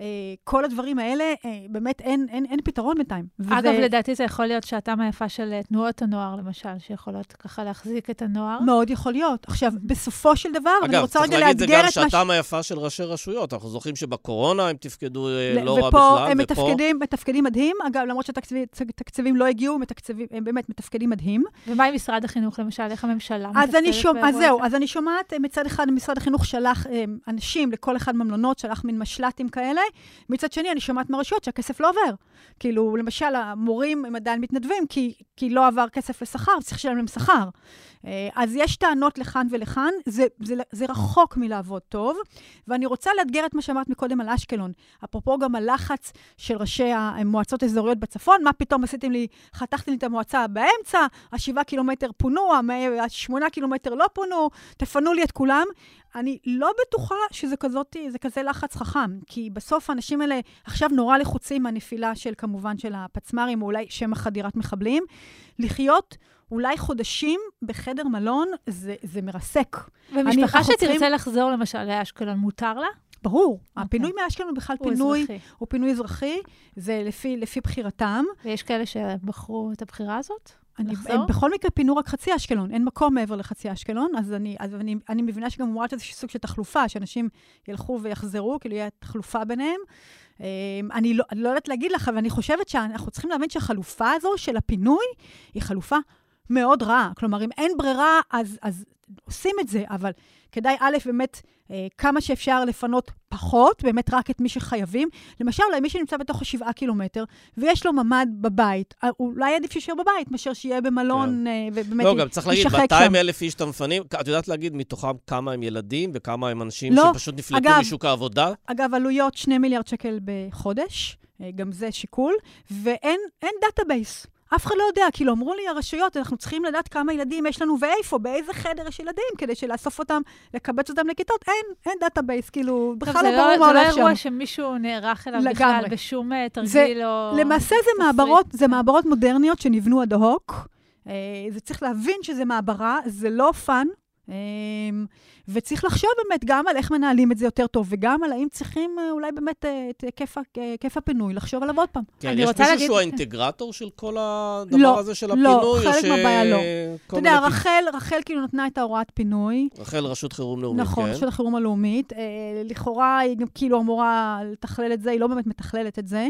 אה, כל הדברים האלה, אה, באמת אין, אין, אין פתרון בינתיים. אגב, וזה... לדעתי זה יכול להיות שעתם היפה של אה, תנועות הנוער, למשל, שיכולות ככה להחזיק את הנוער. מאוד יכול להיות. עכשיו, בסופו של דבר, אגב, אני רוצה רגע לאתגר את מה... אגב, צריך להגיד, זה גם שעתם היפה של ראשי רשויות. אנחנו זוכרים שבקורונה הם תפקדו ל... לא רע בכלל, ופה... הם מתפקדים, מתפקדים מדהים. אגב, למרות שהתקציבים לא הגיעו, מתקציבים, הם באמת מתפקדים מדהים. ומה עם משרד החינוך, למשל? איך הממשלה מתפקדת? שומע, אז זהו, אז אני שומעת, מצד אחד, משרד החינוך שלח אנשים לכל אחד מהמלונות, שלח מין משל"טים כאלה. מצד שני, אני שומעת מהרשויות שהכסף לא עובר. כאילו, למשל, המורים הם עדיין מתנדבים, כי, כי לא עבר כסף לשכר, צריך לשלם להם שכר. אה, אז יש טענות לכאן ולכאן, זה, זה, זה רחוק מלעבוד טוב, ואני רוצה לאתגר את מה שאמרת מקודם על אשקלון. אפרופו גם הלחץ של ראשי המועצות האזוריות בצפון, מה פתאום עשיתם לי, חתכתם לי את המועצה באמצע, השבעה קילומטר פונו, השמונה קילומטר לא פונו, תפנו לי את כולם. אני לא בטוחה שזה כזאת, זה כזה לחץ חכם, כי בסוף האנשים האלה עכשיו נורא לחוצים מהנפילה של, כמובן, של הפצמ"רים, או אולי שמא חדירת מחבלים. לחיות אולי חודשים בחדר מלון, זה, זה מרסק. ומשפחה שתרצה צריכים... לחזור למשל לאשקלון, מותר לה? ברור. Okay. אוקיי. הפינוי מאשקלון הוא בכלל הוא פינוי, אזרחי. הוא פינוי אזרחי, זה לפי, לפי בחירתם. ויש כאלה שבחרו את הבחירה הזאת? אני, הם בכל מקרה פינו רק חצי אשקלון, אין מקום מעבר לחצי אשקלון, אז אני, אז אני, אני מבינה שגם אמורה להיות איזשהו סוג של תחלופה, שאנשים ילכו ויחזרו, כאילו יהיה תחלופה ביניהם. אמ, אני לא, אני לא יודעת להגיד לך, אבל אני חושבת שאנחנו צריכים להבין שהחלופה הזו של הפינוי היא חלופה מאוד רעה. כלומר, אם אין ברירה, אז, אז עושים את זה, אבל כדאי, א', באמת, אה, כמה שאפשר לפנות פחות, באמת רק את מי שחייבים. למשל, אולי מי שנמצא בתוך השבעה קילומטר, ויש לו ממ"ד בבית, אה, אולי עדיף שישאר בבית, מאשר שיהיה במלון, כן. אה, ובאמת לא, גם צריך להגיד, 200 אלף איש שאתה מפנים, את יודעת להגיד מתוכם כמה הם ילדים, וכמה הם אנשים לא, שפשוט נפלטו אגב, משוק העבודה? אגב, עלויות 2 מיליארד שקל בחודש, אה, גם זה שיקול, ואין database. אף אחד לא יודע, כאילו אמרו לי הרשויות, אנחנו צריכים לדעת כמה ילדים יש לנו ואיפה, באיזה חדר יש ילדים, כדי שלאסוף אותם, לקבץ אותם לכיתות. אין, אין database, כאילו, בכלל לא ברור לא- מה הולך שם. זה לא אירוע שמישהו נערך אליו בכלל, בשום אה, תרגיל או... למעשה זה מעברות, זה מעברות מודרניות שנבנו אד הוק. אה, זה צריך להבין שזה מעברה, זה לא fun, וצריך לחשוב באמת גם על איך מנהלים את זה יותר טוב, וגם על האם צריכים אה, אולי באמת אה, את היקף הפינוי, לחשוב עליו עוד פעם. כן, יש מישהו להגיד... שהוא האינטגרטור של כל הדבר לא, הזה של הפינוי? לא, חלק מהבעיה לא. אתה יודע, רחל, רחל כאילו נתנה את ההוראת פינוי. רחל, רשות חירום לאומית, נכון, כן. נכון, רשות החירום הלאומית. אה, לכאורה היא גם כאילו אמורה לתכלל את זה, היא לא באמת מתכללת את זה.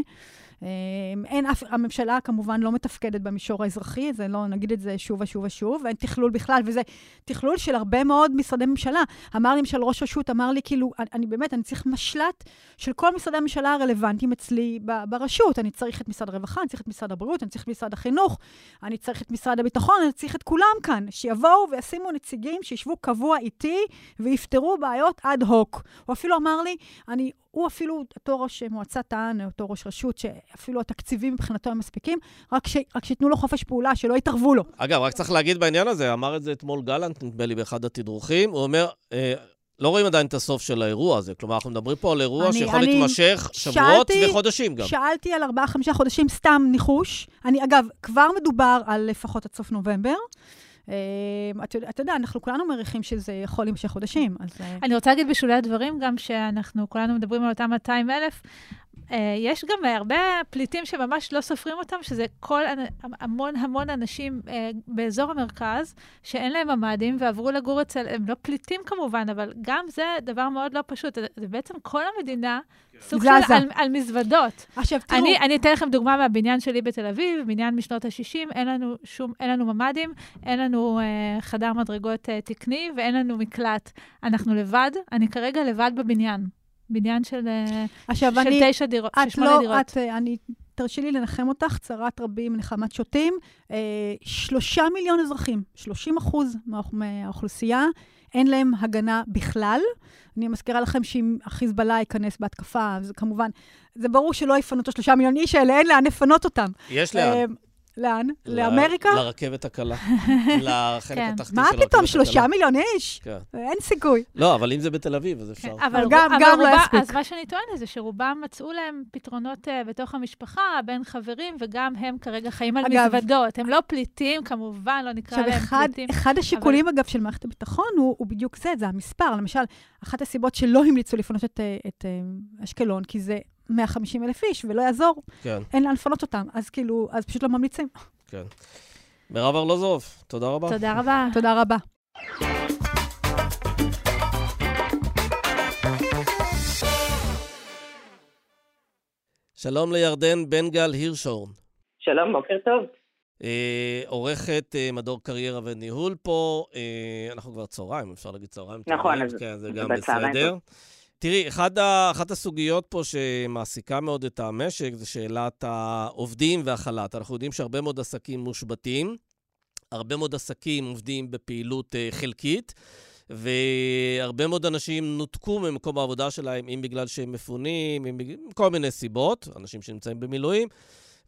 אמ, אין אף, הממשלה כמובן לא מתפקדת במישור האזרחי, זה לא, נגיד את זה שוב ושוב ושוב, ואין תכלול בכלל, וזה תכלול של הרבה מאוד משרדי ממשלה. אמר לי למשל ראש רשות, אמר לי כאילו, אני, אני באמת, אני צריך משל"ט של כל משרדי הממשלה הרלוונטיים אצלי ב, ברשות. אני צריך את משרד הרווחה, אני צריך את משרד הבריאות, אני צריך את משרד החינוך, אני צריך את משרד הביטחון, אני צריך את כולם כאן, שיבואו וישימו נציגים שישבו קבוע איתי ויפתרו בעיות אד הוק. הוא אפילו אמר לי, אני הוא אפילו, אותו ראש מועצה טען, אותו ראש רשות, שאפילו התקציבים מבחינתו הם מספיקים, רק, ש, רק שייתנו לו חופש פעולה, שלא יתערבו לו. אגב, רק צריך להגיד בעניין הזה, אמר את זה אתמול גלנט, נדמה לי, באחד התדרוכים, הוא אומר, אה, לא רואים עדיין את הסוף של האירוע הזה. כלומר, אנחנו מדברים פה על אירוע אני, שיכול אני להתמשך שבועות שאלתי, וחודשים גם. שאלתי על ארבעה-חמישה חודשים, סתם ניחוש. אני, אגב, כבר מדובר על לפחות עד סוף נובמבר. אמ, אתה יודע, אנחנו כולנו מעריכים שזה יכול להימשך חודשים, אז... אה, אני רוצה להגיד בשולי הדברים גם שאנחנו כולנו מדברים על אותם 200 אלף. אה, יש גם הרבה פליטים שממש לא סופרים אותם, שזה כל המון המון אנשים אה, באזור המרכז, שאין להם ממ"דים ועברו לגור אצל, הם לא פליטים כמובן, אבל גם זה דבר מאוד לא פשוט. זה בעצם כל המדינה סוג של על, על מזוודות. עכשיו, תראו... אני, אני אתן לכם דוגמה מהבניין שלי בתל אביב, בניין משנות ה-60, אין לנו שום, אין לנו ממ"דים, אין לנו אה, חדר מדרגות אה, תקני ואין לנו מקלט. אנחנו לבד, אני כרגע לבד בבניין. בניין של, אה, עכשיו, של אני, תשע דירות, של שמונה לא, דירות. את, אה, אני, תרשי לי לנחם אותך, צרת רבים, נחמת שוטים. אה, שלושה מיליון אזרחים, 30 אחוז מהאוכלוסייה, אין להם הגנה בכלל. אני מזכירה לכם שאם החיזבאללה ייכנס בהתקפה, אז כמובן, זה ברור שלא יפנו את השלושה מיליון איש האלה, אין לאן לפנות אותם. יש לאן. לאן? לאמריקה? לרכבת הקלה. לחלק כן. התחתי של מה הרכבת הקלה. פתאום, שלושה מיליון איש? כן. אין סיכוי. לא, אבל אם זה בתל אביב, אז אפשר. כן, אבל, גם- לא יספיק. אז מה שאני טוענת זה שרובם מצאו להם פתרונות uh, בתוך המשפחה, בין חברים, וגם הם כרגע חיים על מזוודות. הם לא פליטים, כמובן, לא נקרא להם אחד, פליטים. אחד השיקולים, אגב, של מערכת הביטחון הוא, בדיוק זה, זה המספר. למשל, אחת הסיבות שלא המליצו לפנות את, אה, אה, אשקלון, כי זה 150 אלף איש, ולא יעזור, כן, אין לאן לפנות אותם. אז כאילו, אז פשוט לא ממליצים. כן. מירב ארלוזוב, תודה רבה. תודה רבה. תודה רבה. שלום לירדן בן גל הירשורן. שלום, בוקר טוב. אה, עורכת אה, מדור קריירה וניהול פה, אה, אנחנו כבר צהריים, אפשר להגיד צהריים נכון, טובים, אז כן, זה זה גם בצהריים בסדר. תראי, אחד ה, אחת הסוגיות פה שמעסיקה מאוד את המשק זה שאלת העובדים והחל"ת. אנחנו יודעים שהרבה מאוד עסקים מושבתים, הרבה מאוד עסקים עובדים בפעילות אה, חלקית, והרבה מאוד אנשים נותקו ממקום העבודה שלהם, אם בגלל שהם מפונים, אם בגלל כל מיני סיבות, אנשים שנמצאים במילואים.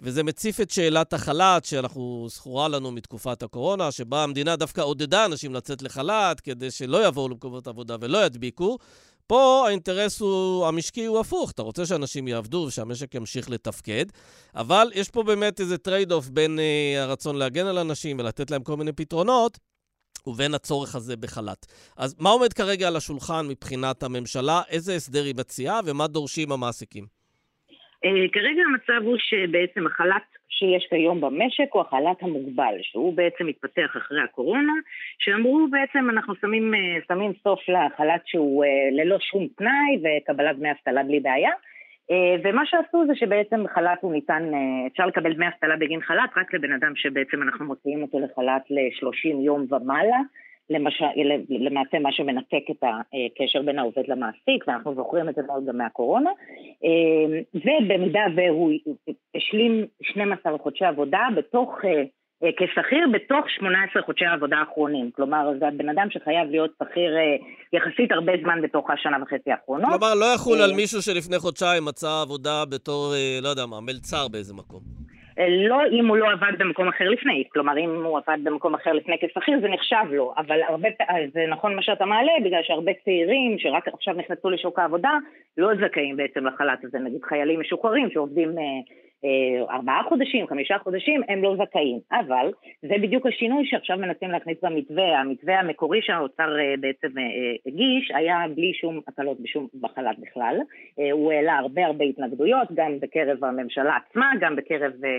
וזה מציף את שאלת החל"ת, שאנחנו, זכורה לנו מתקופת הקורונה, שבה המדינה דווקא עודדה אנשים לצאת לחל"ת, כדי שלא יבואו למקומות עבודה ולא ידביקו. פה האינטרס הוא, המשקי הוא הפוך, אתה רוצה שאנשים יעבדו ושהמשק ימשיך לתפקד, אבל יש פה באמת איזה trade-off בין אה, הרצון להגן על אנשים ולתת להם כל מיני פתרונות, ובין הצורך הזה בחל"ת. אז מה עומד כרגע על השולחן מבחינת הממשלה? איזה הסדר היא מציעה ומה דורשים המעסיקים? אה, כרגע המצב הוא שבעצם החל"ת שיש כיום במשק הוא החל"ת המוגבל, שהוא בעצם מתפתח אחרי הקורונה, שאמרו בעצם אנחנו שמים, אה, שמים סוף לחל"ת שהוא אה, ללא שום תנאי וקבלת דמי אבטלה בלי בעיה. ומה שעשו זה שבעצם חל"ת הוא ניתן, אפשר לקבל דמי אבטלה בגין חל"ת רק לבן אדם שבעצם אנחנו מוציאים אותו לחל"ת ל-30 יום ומעלה. למש... למעשה מה שמנתק את הקשר בין העובד למעסיק, ואנחנו זוכרים את זה מאוד גם מהקורונה. אה, ובמידה והוא השלים 12 חודשי עבודה בתוך, אה, אה, כשכיר בתוך 18 חודשי העבודה האחרונים. כלומר, זה הבן אדם שחייב להיות שכיר אה, יחסית הרבה זמן בתוך השנה וחצי האחרונות. כלומר, לא יחול על מישהו שלפני חודשיים מצא עבודה בתור, לא יודע מה, מלצר באיזה מקום. לא אם הוא לא עבד במקום אחר לפני, כלומר אם הוא עבד במקום אחר לפני כשכיר זה נחשב לו, אבל הרבה, פעמים, זה נכון מה שאתה מעלה, בגלל שהרבה צעירים שרק עכשיו נכנסו לשוק העבודה לא זכאים בעצם לחל"ת הזה, נגיד חיילים משוחררים שעובדים אה, אה, ארבעה חודשים, חמישה חודשים, הם לא זכאים, אבל זה בדיוק השינוי שעכשיו מנסים להכניס במתווה, המתווה המקורי שהאוצר אה, בעצם אה, אה, הגיש היה בלי שום הקלות בשום בחל"ת בכלל, אה, הוא העלה הרבה הרבה התנגדויות, גם בקרב הממשלה עצמה, גם בקרב אה,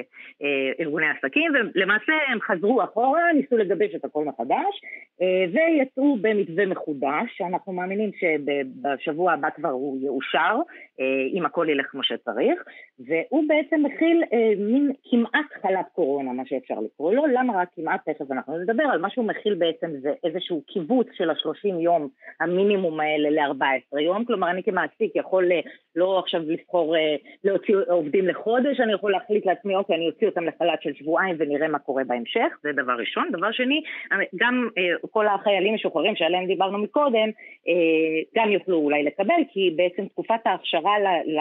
אה, ארגוני עסקים, ולמעשה הם חזרו אחורה, ניסו לגבש את הכל מחדש, אה, ויצאו במתווה מחודש, שאנחנו מאמינים שבשבוע הבא כבר הוא יאושר, אה, אם הכל ילך כמו שצריך, והוא בעצם מכיל אה, מין כמעט חל"ת קורונה, מה שאפשר לקרוא לו, למה רק כמעט? תכף אנחנו נדבר על מה שהוא מכיל בעצם זה איזשהו קיבוץ של השלושים יום המינימום האלה ל-14 יום, כלומר אני כמעסיק יכול אה, לא עכשיו לבחור אה, להוציא עובדים לחודש, אני יכול להחליט לעצמי, אוקיי, אני אוציא אותם לחל"ת של שבועיים ונראה מה קורה בהמשך, זה דבר ראשון. דבר שני, גם אה, כל החיילים משוחררים שעליהם דיברנו מקודם, אה, גם יוכלו אולי לקבל, כי בעצם תקופת ההכשרה ל, ל,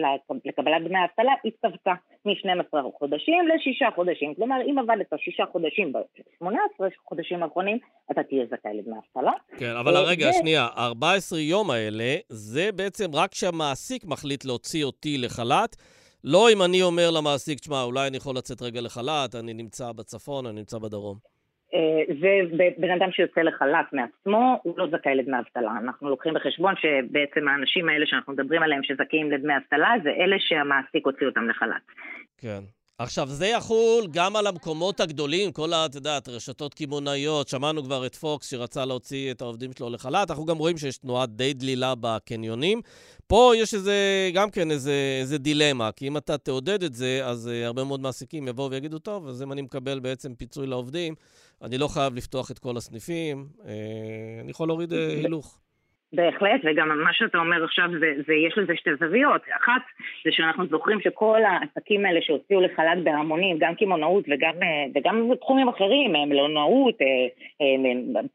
ל, לקבלת דמי האבטלה התכווצה מ-12 חודשים לשישה חודשים. כלומר, אם עבדת שישה חודשים ב-18 חודשים האחרונים, אתה תהיה זכאי לדמי אבטלה. כן, אבל אה, רגע, ו- שנייה, 14 יום האלה, זה בעצם רק כשהמעסיק מחליט להוציא אותי לחל"ת. לא אם אני אומר למעסיק, תשמע, אולי אני יכול לצאת רגע לחל"ת, אני נמצא בצפון, אני נמצא בדרום. אה, ובן אדם שיוצא לחל"ת מעצמו, הוא לא זכאי לדמי אבטלה. אנחנו לוקחים בחשבון שבעצם האנשים האלה שאנחנו מדברים עליהם שזכאים לדמי אבטלה, זה אלה שהמעסיק הוציא אותם לחל"ת. כן. עכשיו, זה יחול גם על המקומות הגדולים, כל ה... את יודעת, רשתות קמעונאיות, שמענו כבר את פוקס שרצה להוציא את העובדים שלו לחל"ת, אנחנו גם רואים שיש תנועה די דלילה בקניונים. פה יש איזה, גם כן איזה, איזה דילמה, כי אם אתה תעודד את זה, אז uh, הרבה מאוד מעסיקים יבואו ויגידו, טוב, אז אם אני מקבל בעצם פיצוי לעובדים, אני לא חייב לפתוח את כל הסניפים, uh, אני יכול להוריד uh, הילוך. בהחלט, וגם מה שאתה אומר עכשיו, זה, זה יש לזה שתי זוויות. אחת, זה שאנחנו זוכרים שכל העסקים האלה שהוציאו לחל"ת בהמונים, גם קמעונאות וגם, וגם תחומים אחרים, מלונאות,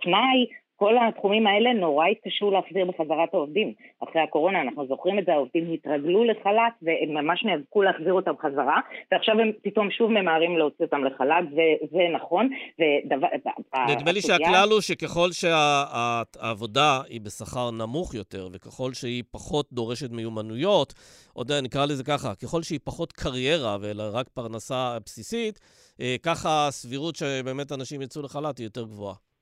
פנאי, כל התחומים האלה נורא התקשו להחזיר בחזרה את העובדים. אחרי הקורונה, אנחנו זוכרים את זה, העובדים התרגלו לחל"ת והם ממש נאבקו להחזיר אותם חזרה, ועכשיו הם פתאום שוב ממהרים להוציא אותם לחל"ת, וזה נכון. ודבר, נדמה לי שהכלל הוא שככל שהעבודה היא בשכר נמוך יותר, וככל שהיא פחות דורשת מיומנויות, עוד נקרא לזה ככה, ככל שהיא פחות קריירה, אלא רק פרנסה בסיסית, אה, ככה הסבירות שבאמת אנשים יצאו לחל"ת היא יותר גבוהה.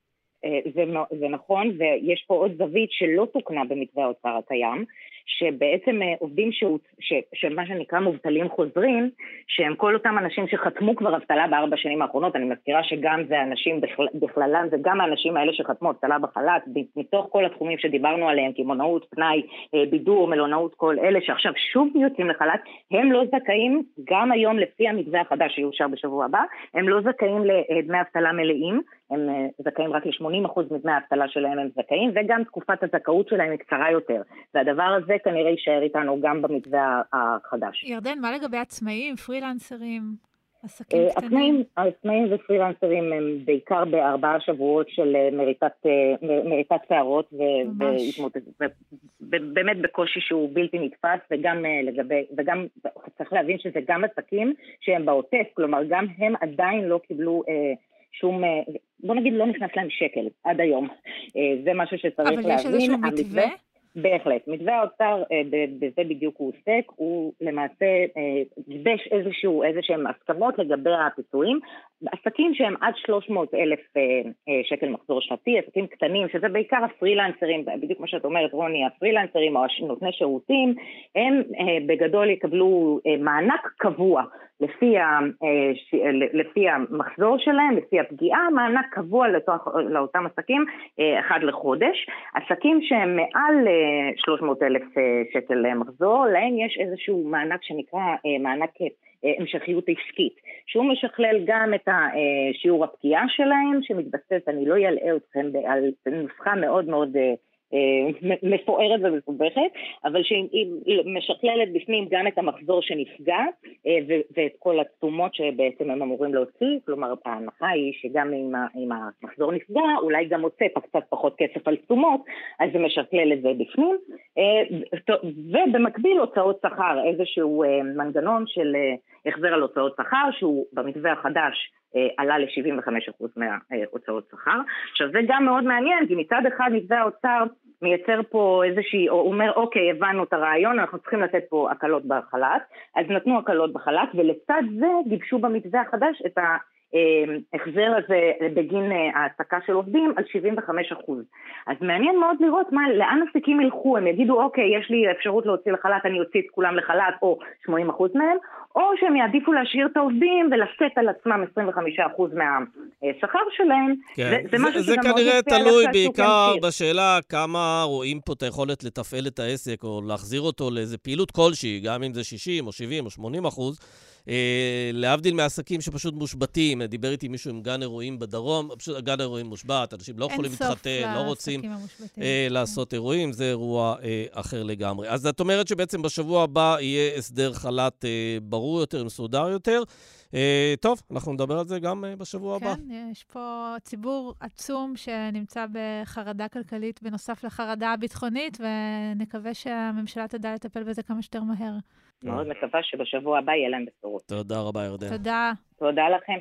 אה, זה, זה נכון, ויש פה עוד זווית שלא תוקנה במתווה האוצר הקיים, שבעצם אה, עובדים שהות, ש, שמה שנקרא מובטלים חוזרים, שהם כל אותם אנשים שחתמו כבר אבטלה בארבע שנים האחרונות, אני מזכירה שגם זה אנשים בכלל, בכללם, זה גם האנשים האלה שחתמו אבטלה בחל"ת, מתוך כל התחומים שדיברנו עליהם, קמעונאות, פנאי, אה, בידור, מלונאות, כל אלה שעכשיו שוב יוצאים לחל"ת, הם לא זכאים, גם היום לפי המתווה החדש שיאושר בשבוע הבא, הם לא זכאים לדמי אבטלה מלאים, הם אה, זכאים רק ל-80% מדמי האבטלה שלהם הם זכאים, וגם תקופת הזכאות שלהם היא קצרה יותר. והדבר הזה כנראה יישאר איתנו גם במתווה החדש. ירדן, מה לגבי עצמאים, פרילנסרים? עסקים אה, קטנים? עצמאים ופרילנסרים הם בעיקר בארבעה שבועות של אה, מריטת שערות, ובאמת בקושי שהוא בלתי נתפס, וגם לגבי, וגם צריך להבין שזה גם עסקים שהם בעוטף, כלומר גם הם עדיין לא קיבלו שום, אה, בוא נגיד לא נכנס להם שקל עד היום. אה, זה משהו שצריך להבין. אבל יש איזשהו מתווה? בהחלט. מתווה האוצר, אה, בזה בדיוק הוא עוסק, הוא למעשה גיבש איזשהו, איזשהם הסכמות לגבי הפיצויים. עסקים שהם עד 300 אלף שקל מחזור שנתי, עסקים קטנים, שזה בעיקר הפרילנסרים, בדיוק כמו שאת אומרת רוני, הפרילנסרים או נותני שירותים, הם בגדול יקבלו מענק קבוע לפי, ה, אה, לפי המחזור שלהם, לפי הפגיעה, מענק קבוע לתוך, לאותם עסקים אה, אחד לחודש. עסקים שהם מעל 300 אה, אלף שקל מחזור, להם יש איזשהו מענק שנקרא מענק המשכיות עסקית, שהוא משכלל גם את שיעור הפגיעה שלהם, שמתבסס, אני לא אלאה אתכם, על נוסחה מאוד מאוד אה, מפוארת ומסובכת, אבל שהיא משכללת בפנים גם את המחזור שנפגע אה, ואת כל התשומות שבעצם הם אמורים להוציא, כלומר ההנחה היא שגם אם המחזור נפגע, אולי גם הוצאת קצת פחות כסף על תשומות, אז זה משכלל את זה בפנים, אה, ובמקביל הוצאות שכר, איזשהו מנגנון של החזר על הוצאות שכר שהוא במתווה החדש עלה ל-75% מההוצאות שכר. עכשיו זה גם מאוד מעניין, כי מצד אחד מתווה האוצר מייצר פה איזושהי, או אומר אוקיי הבנו את הרעיון, אנחנו צריכים לתת פה הקלות בחל"ת, אז נתנו הקלות בחל"ת ולצד זה גיבשו במתווה החדש את ההחזר הזה בגין אה, העסקה של עובדים על 75 אחוז. אז מעניין מאוד לראות מה, לאן עסקים ילכו, הם יגידו אוקיי יש לי אפשרות להוציא לחל"ת, אני אוציא את כולם לחל"ת או 80 אחוז מהם, או שהם יעדיפו להשאיר את העובדים ולשאת על עצמם 25% מהשכר שלהם. כן. זה, זה, זה זה כנראה תלוי בעיקר בשאלה כמה רואים פה את היכולת לתפעל את העסק או להחזיר אותו לאיזה פעילות כלשהי, גם אם זה 60 או 70 או 80 אחוז. אה, להבדיל מעסקים שפשוט מושבתים, דיבר איתי מישהו עם גן אירועים בדרום, פשוט גן אירועים מושבת, אנשים לא יכולים להתחתן, לא רוצים אה, לעשות אירועים, זה אירוע אה, אחר לגמרי. אז את אומרת שבעצם בשבוע הבא יהיה הסדר חל"ת אה, ברור יותר, מסודר יותר. Uh, טוב, אנחנו נדבר על זה גם uh, בשבוע כן, הבא. כן, יש פה ציבור עצום שנמצא בחרדה כלכלית בנוסף לחרדה הביטחונית, ונקווה שהממשלה תדע לטפל בזה כמה שיותר מהר. מאוד מקווה שבשבוע הבא יהיה להם בשורות. תודה רבה, ירדן. תודה. תודה לכם.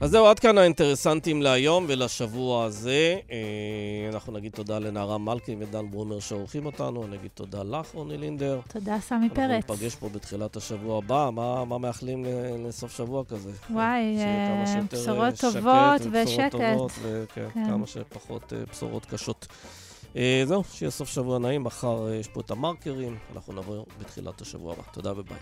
אז זהו, עד כאן האינטרסנטים להיום ולשבוע הזה. אה, אנחנו נגיד תודה לנערה מלכי ודן ברומר שעורכים אותנו, נגיד תודה לך, רוני לינדר. תודה, סמי פרץ. אנחנו ניפגש פה בתחילת השבוע הבא. מה, מה מאחלים לסוף שבוע כזה? וואי, אה, בשורות טובות ושקט. טובות, וכן, כן. כמה שפחות אה, בשורות קשות. Uh, זהו, שיהיה סוף שבוע נעים, מחר uh, יש פה את המרקרים, אנחנו נעבור בתחילת השבוע הבא. תודה וביי.